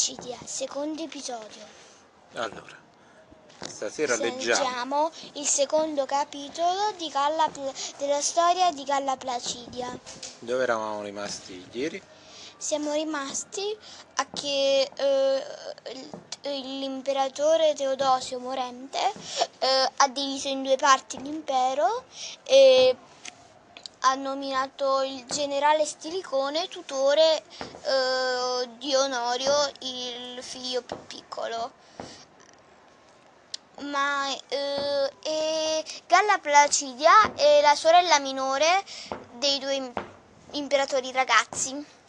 Placidia, secondo episodio. Allora, stasera leggiamo. Leggiamo il secondo capitolo Pla- della storia di Galla Placidia. Dove eravamo rimasti ieri? Siamo rimasti a che eh, l'imperatore Teodosio morente eh, ha diviso in due parti l'impero e ha nominato il generale Stilicone tutore eh, di Onorio, il figlio più piccolo. Ma eh, e Galla Placidia è la sorella minore dei due im- imperatori ragazzi.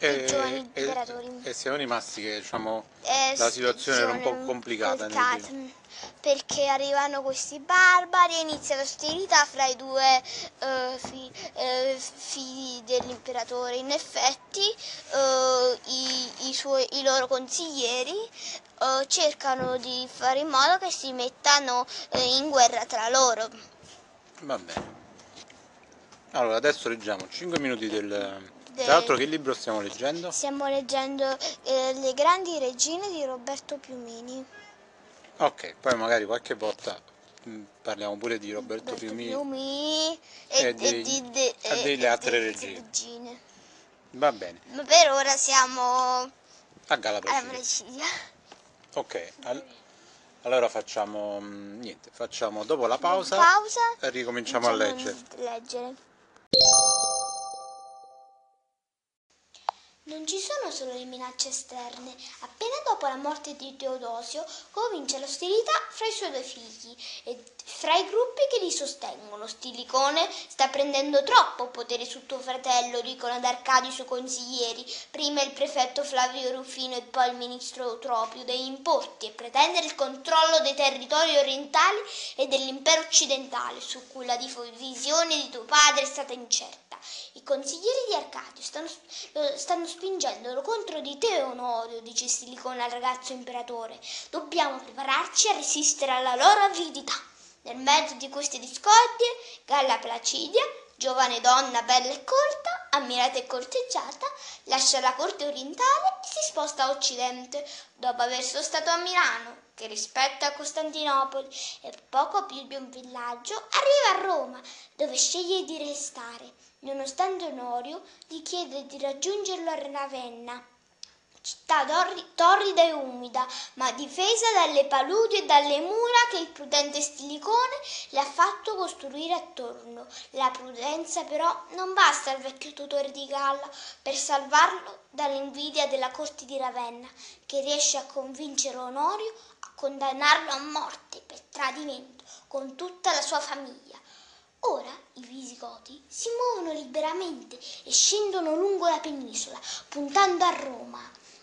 Giovani e, e siamo rimasti che diciamo Eh, la situazione era un po' complicata perché arrivano questi barbari e inizia l'ostilità fra i due eh, fi- eh, figli dell'imperatore. In effetti eh, i, i suoi- i loro consiglieri eh, cercano di fare in modo che si mettano in guerra tra loro. Va bene. Allora, adesso leggiamo 5 minuti del... Tra l'altro che libro stiamo leggendo? Stiamo leggendo eh, Le grandi regine di Roberto Piumini. Ok, poi magari qualche volta mh, parliamo pure di Roberto Roberto Fiumini. Piumini e e, dei- e di, de- e delle altre regine. regine. Va bene, Ma per ora siamo a Gala. Ok, al- allora facciamo mh, niente, facciamo dopo la pausa, Pausa. e ricominciamo a leggere. leggere. Non ci sono solo le minacce esterne. Appena dopo la morte di Teodosio comincia l'ostilità fra i suoi due figli e fra i gruppi che li sostengono. Stilicone sta prendendo troppo potere su tuo fratello, dicono ad Arcadio i suoi consiglieri, prima il prefetto Flavio Rufino e poi il ministro Eutropio degli importi e pretendere il controllo dei territori orientali e dell'impero occidentale su cui la divisione di tuo padre è stata incerta. I consiglieri di Arcadio stanno, stanno spingendolo contro di te, Onorio, dice Stilicone al ragazzo imperatore. Dobbiamo prepararci a resistere alla loro avidità. Nel mezzo di queste discordie, Galla Placidia, giovane donna bella e colta, ammirata e corteggiata, lascia la corte orientale e si sposta a occidente, dopo aver sostato a Milano, che rispetto a Costantinopoli è poco più di un villaggio, arriva a Roma, dove sceglie di restare, nonostante Onorio gli chiede di raggiungerlo a Ravenna città torri- torrida e umida, ma difesa dalle paludi e dalle mura che il prudente Stilicone le ha fatto costruire attorno. La prudenza però non basta al vecchio tutore di Galla per salvarlo dall'invidia della corte di Ravenna, che riesce a convincere Onorio condannarlo a morte per tradimento con tutta la sua famiglia. Ora i visigoti si muovono liberamente e scendono lungo la penisola, puntando a Roma.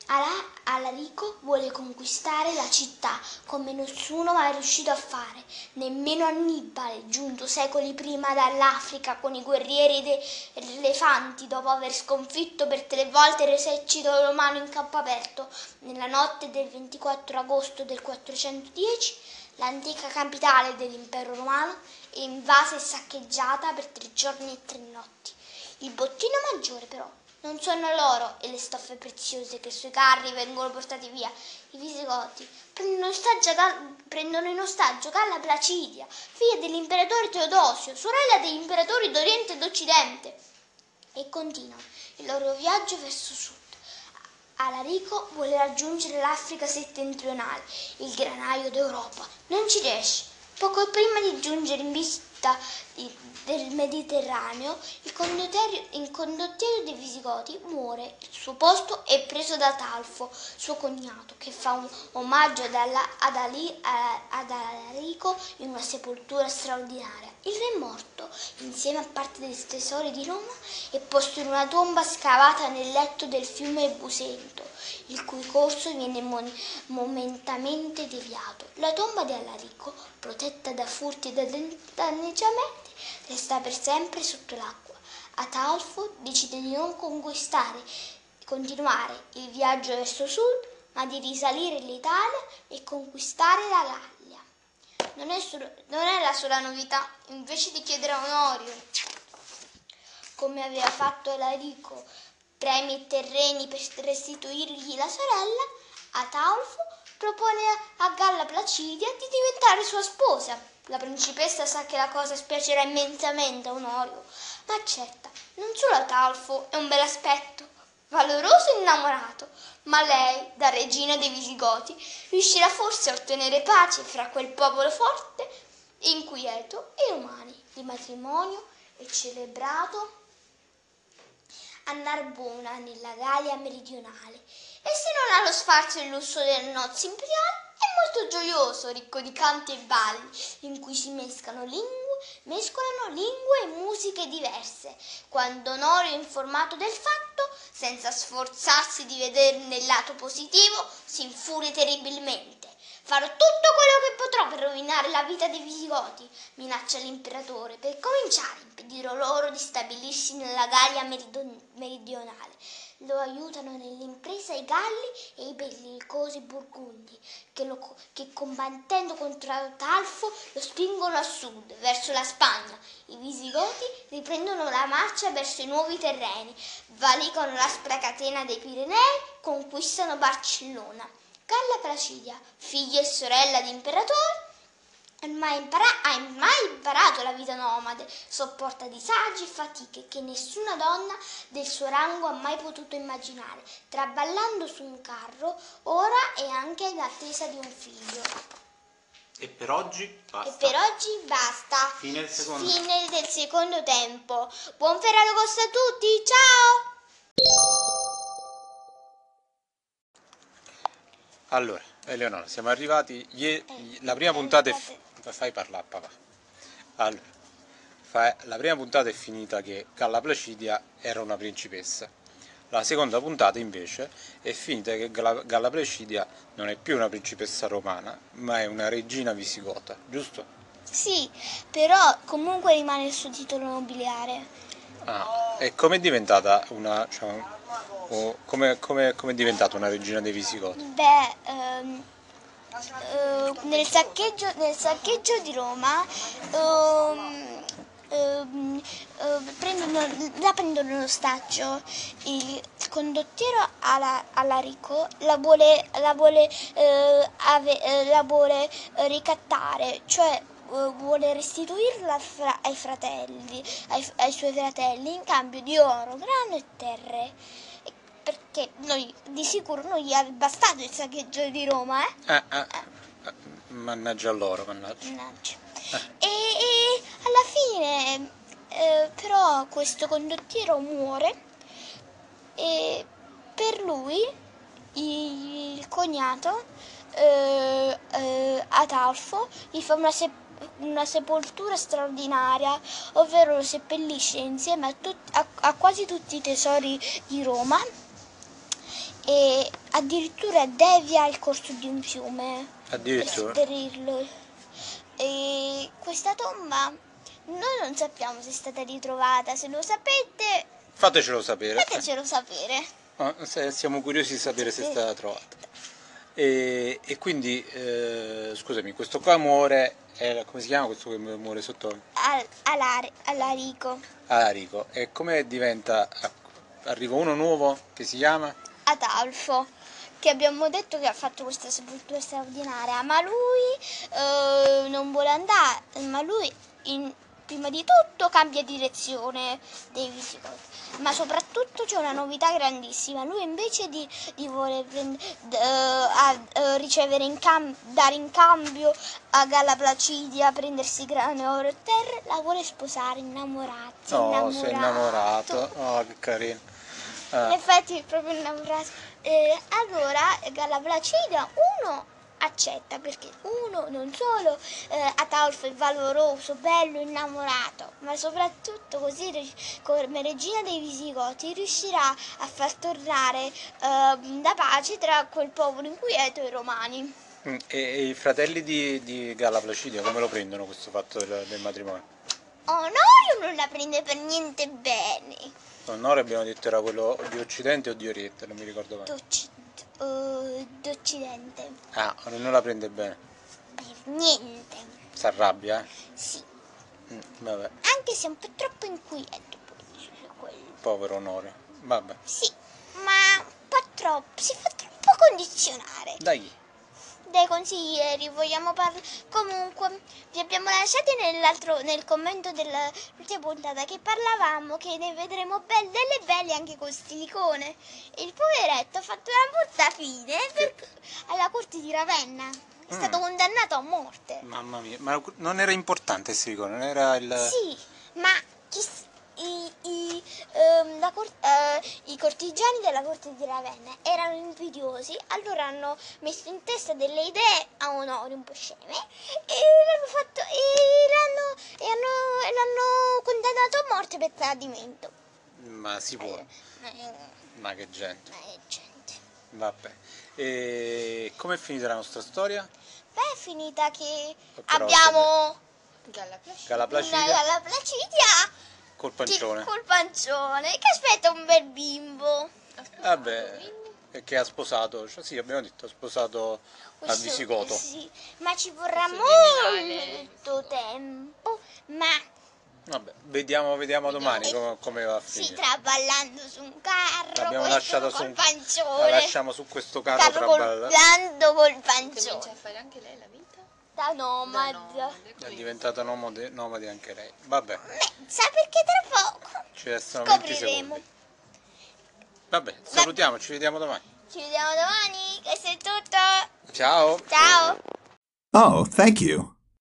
Ala- Alarico vuole conquistare la città come nessuno mai riuscito a fare, nemmeno Annibale, giunto secoli prima dall'Africa con i guerrieri ed elefanti dopo aver sconfitto per tre volte l'esercito romano in campo aperto. Nella notte del 24 agosto del 410 l'antica capitale dell'impero romano è invasa e saccheggiata per tre giorni e tre notti. Il bottino maggiore però non sono l'oro e le stoffe preziose che sui carri vengono portati via. I visigoti prendono, prendono in ostaggio Galla Placidia, figlia dell'imperatore Teodosio, sorella degli imperatori d'Oriente e d'Occidente, e continuano il loro viaggio verso sud. Alarico vuole raggiungere l'Africa settentrionale, il granaio d'Europa. Non ci riesce. Poco prima di giungere in vista di- del Mediterraneo, il condottiero, il condottiero dei Visigoti muore. Il suo posto è preso da Talfo, suo cognato, che fa un omaggio ad, ad Ali- a- ad Alarico in una sepoltura straordinaria. Il re è morto, insieme a parte dei tesori di Roma, è posto in una tomba scavata nel letto del fiume Busento, il cui corso viene mon- momentaneamente deviato. La tomba di Alarico, protetta da furti e da dan- danneggiamenti, resta per sempre sotto l'acqua. Ataolfo decide di non conquistare, continuare il viaggio verso sud, ma di risalire l'Italia e conquistare la Gallia. Non è, solo- non è la sola novità, invece di chiedere a Onorio, come aveva fatto Alarico, premi e terreni per restituirgli la sorella, Ataulfo propone a Galla Placidia di diventare sua sposa. La principessa sa che la cosa spiacerà immensamente a Onorio, ma accetta. Non solo Ataulfo è un bel aspetto, valoroso e innamorato, ma lei, da regina dei Visigoti, riuscirà forse a ottenere pace fra quel popolo forte, inquieto e umani. Il matrimonio è celebrato a Narbona, nella Gallia meridionale, e se non ha lo sfarzo e il lusso delle nozze imperiali, è molto gioioso, ricco di canti e balli, in cui si mescolano lingue mescolano lingue e musiche diverse. Quando Onorio è informato del fatto, senza sforzarsi di vederne il lato positivo, si infuria terribilmente. Farò tutto quello che potrò per rovinare la vita dei Visigoti, minaccia l'imperatore. Per cominciare, impedirò loro di stabilirsi nella Gallia meridionale lo aiutano nell'impresa i Galli e i bellicosi Burgundi, che, lo, che combattendo contro Talfo lo spingono a sud, verso la Spagna. I Visigoti riprendono la marcia verso i nuovi terreni, valicano l'aspra catena dei Pirenei, conquistano Barcellona. Galla Placidia, figlia e sorella di imperatore, mai impara- hai mai imparato la vita nomade, sopporta disagi e fatiche che nessuna donna del suo rango ha mai potuto immaginare, traballando su un carro, ora è anche in attesa di un figlio. E per oggi basta. E per oggi basta. Fine del secondo, Fine del secondo tempo. Buon Ferragosto a tutti, ciao! Allora, Eleonora, siamo arrivati. La prima puntata è. fi- Fai parlare, papà. Allora, la prima puntata è finita che Galla Placidia era una principessa. La seconda puntata invece è finita che Galla, Placidia non è più una principessa romana, ma è una regina visigota, giusto? Sì, però comunque rimane il suo titolo nobiliare. Ah, e come è diventata una. Cioè, come, come- come è diventata una regina dei visigoti? Beh, ehm, eh, nel, saccheggio, nel saccheggio di Roma ehm, ehm, eh, prendono, la prendono in ostaggio il condottiero alla, Alarico la vuole, la vuole, eh, ave- eh, la vuole ricattare, cioè vuole restituirla fra- ai fratelli, ai, ai suoi fratelli in cambio di oro, grano e terre. E Perché noi, di sicuro non gli è bastato il saccheggio di Roma, eh? Eh, eh, eh, mannaggia loro, mannaggia. Mannaggia. E, e alla fine, eh, però, questo condottiero muore e per lui il cognato eh, eh, Atalfo gli fa una, sep- una sepoltura straordinaria, ovvero lo seppellisce insieme a, tut- a- a quasi tutti i tesori di Roma e addirittura devia il corso di un fiume per Addirittura. sopperirlo. E questa tomba noi non sappiamo se è stata ritrovata, se lo sapete Fatecelo sapere. fatecelo sapere. Ah, Siamo curiosi di sapere se è stata trovata. E, e quindi, eh, scusami, questo qua muore, è- come si chiama questo che muore sotto Al, alare, Alarico, Alarico? E come diventa, arriva uno nuovo che si chiama? Adolfo, che abbiamo detto che ha fatto questa sepoltura straordinaria, ma lui eh, non vuole andare, ma lui in- prima di tutto cambia direzione dei Visigoti. Ma soprattutto c'è una novità grandissima. Lui invece di, di voler prend- d- eh, a- eh, ricevere in cam- dare in cambio a Galla Placidia, prendersi grane, oro e terre, la vuole sposare, innamorarsi. No, sei innamorato. Oh, che carino. In Ah, effetti è proprio innamorato. Eh, allora Galla Placidia uno accetta perché uno non solo eh, Ataulfo è valoroso, bello, innamorato, ma soprattutto così come regina dei Visigoti riuscirà a far tornare ehm, la pace tra quel popolo inquieto e i romani. mm, e, i fratelli di, di Galla Placidia come lo prendono questo fatto del, del matrimonio? Onorio non la prende per niente bene. Onore abbiamo detto era quello di Occidente o di Oriente, non mi ricordo mai. D'Occ- eh, D'Occidente. Ah, non la prende bene. Per niente. Si arrabbia, eh? Sì. Mm, vabbè, Anche se è un po' troppo inquieto quello. povero Onore. Vabbè. Sì, ma un po' troppo, si fa troppo condizionare Da dai consiglieri. Vogliamo parlare. Comunque, vi abbiamo lasciati nell'altro, nel commento dell'ultima puntata che parlavamo che ne vedremo belle, delle belle anche con silicone. E il poveretto ha fatto una brutta fine per- alla corte di Ravenna. È Mm. stato condannato a morte. Mamma mia, ma non era importante il silicone, non era il... Sì, ma chi- i, i, ehm, la cor- eh, i cortigiani della corte di Ravenna erano invidiosi, allora hanno messo in testa delle idee a onore un po' sceme e l'hanno fatto e l'hanno, hanno, l'hanno condannato a morte per tradimento. Ma si può, Eh, ma che gente. eh, gente. Vabbè. E come è finita la nostra storia? Beh, è finita che Però, abbiamo Galla Placidia. Galla una Placidia galla placidia col che- pancione. col pancione che aspetta un bel bimbo. Vabbè, e che ha sposato, cioè sì, abbiamo detto, ha sposato a Questo- Visigoto. Sì, ma ci vorrà molto tempo. Ma Vabbè, vediamo, vediamo domani come, come va a si finire. traballando su un carro. L'abbiamo questo lasciata su col un... La pancione. lasciamo su questo carro carro traballando. traballando col Comincia a pancione. fare anche lei la vita? Da nomade. Da nomade, È diventata nomade, nomade anche lei. Vabbè, Sa perché tra poco ci restano 20 scopriremo. secondi. Vabbè, salutiamo, ci vediamo domani. Ci vediamo domani. Questo è tutto. Ciao! Ciao. Oh, thank you.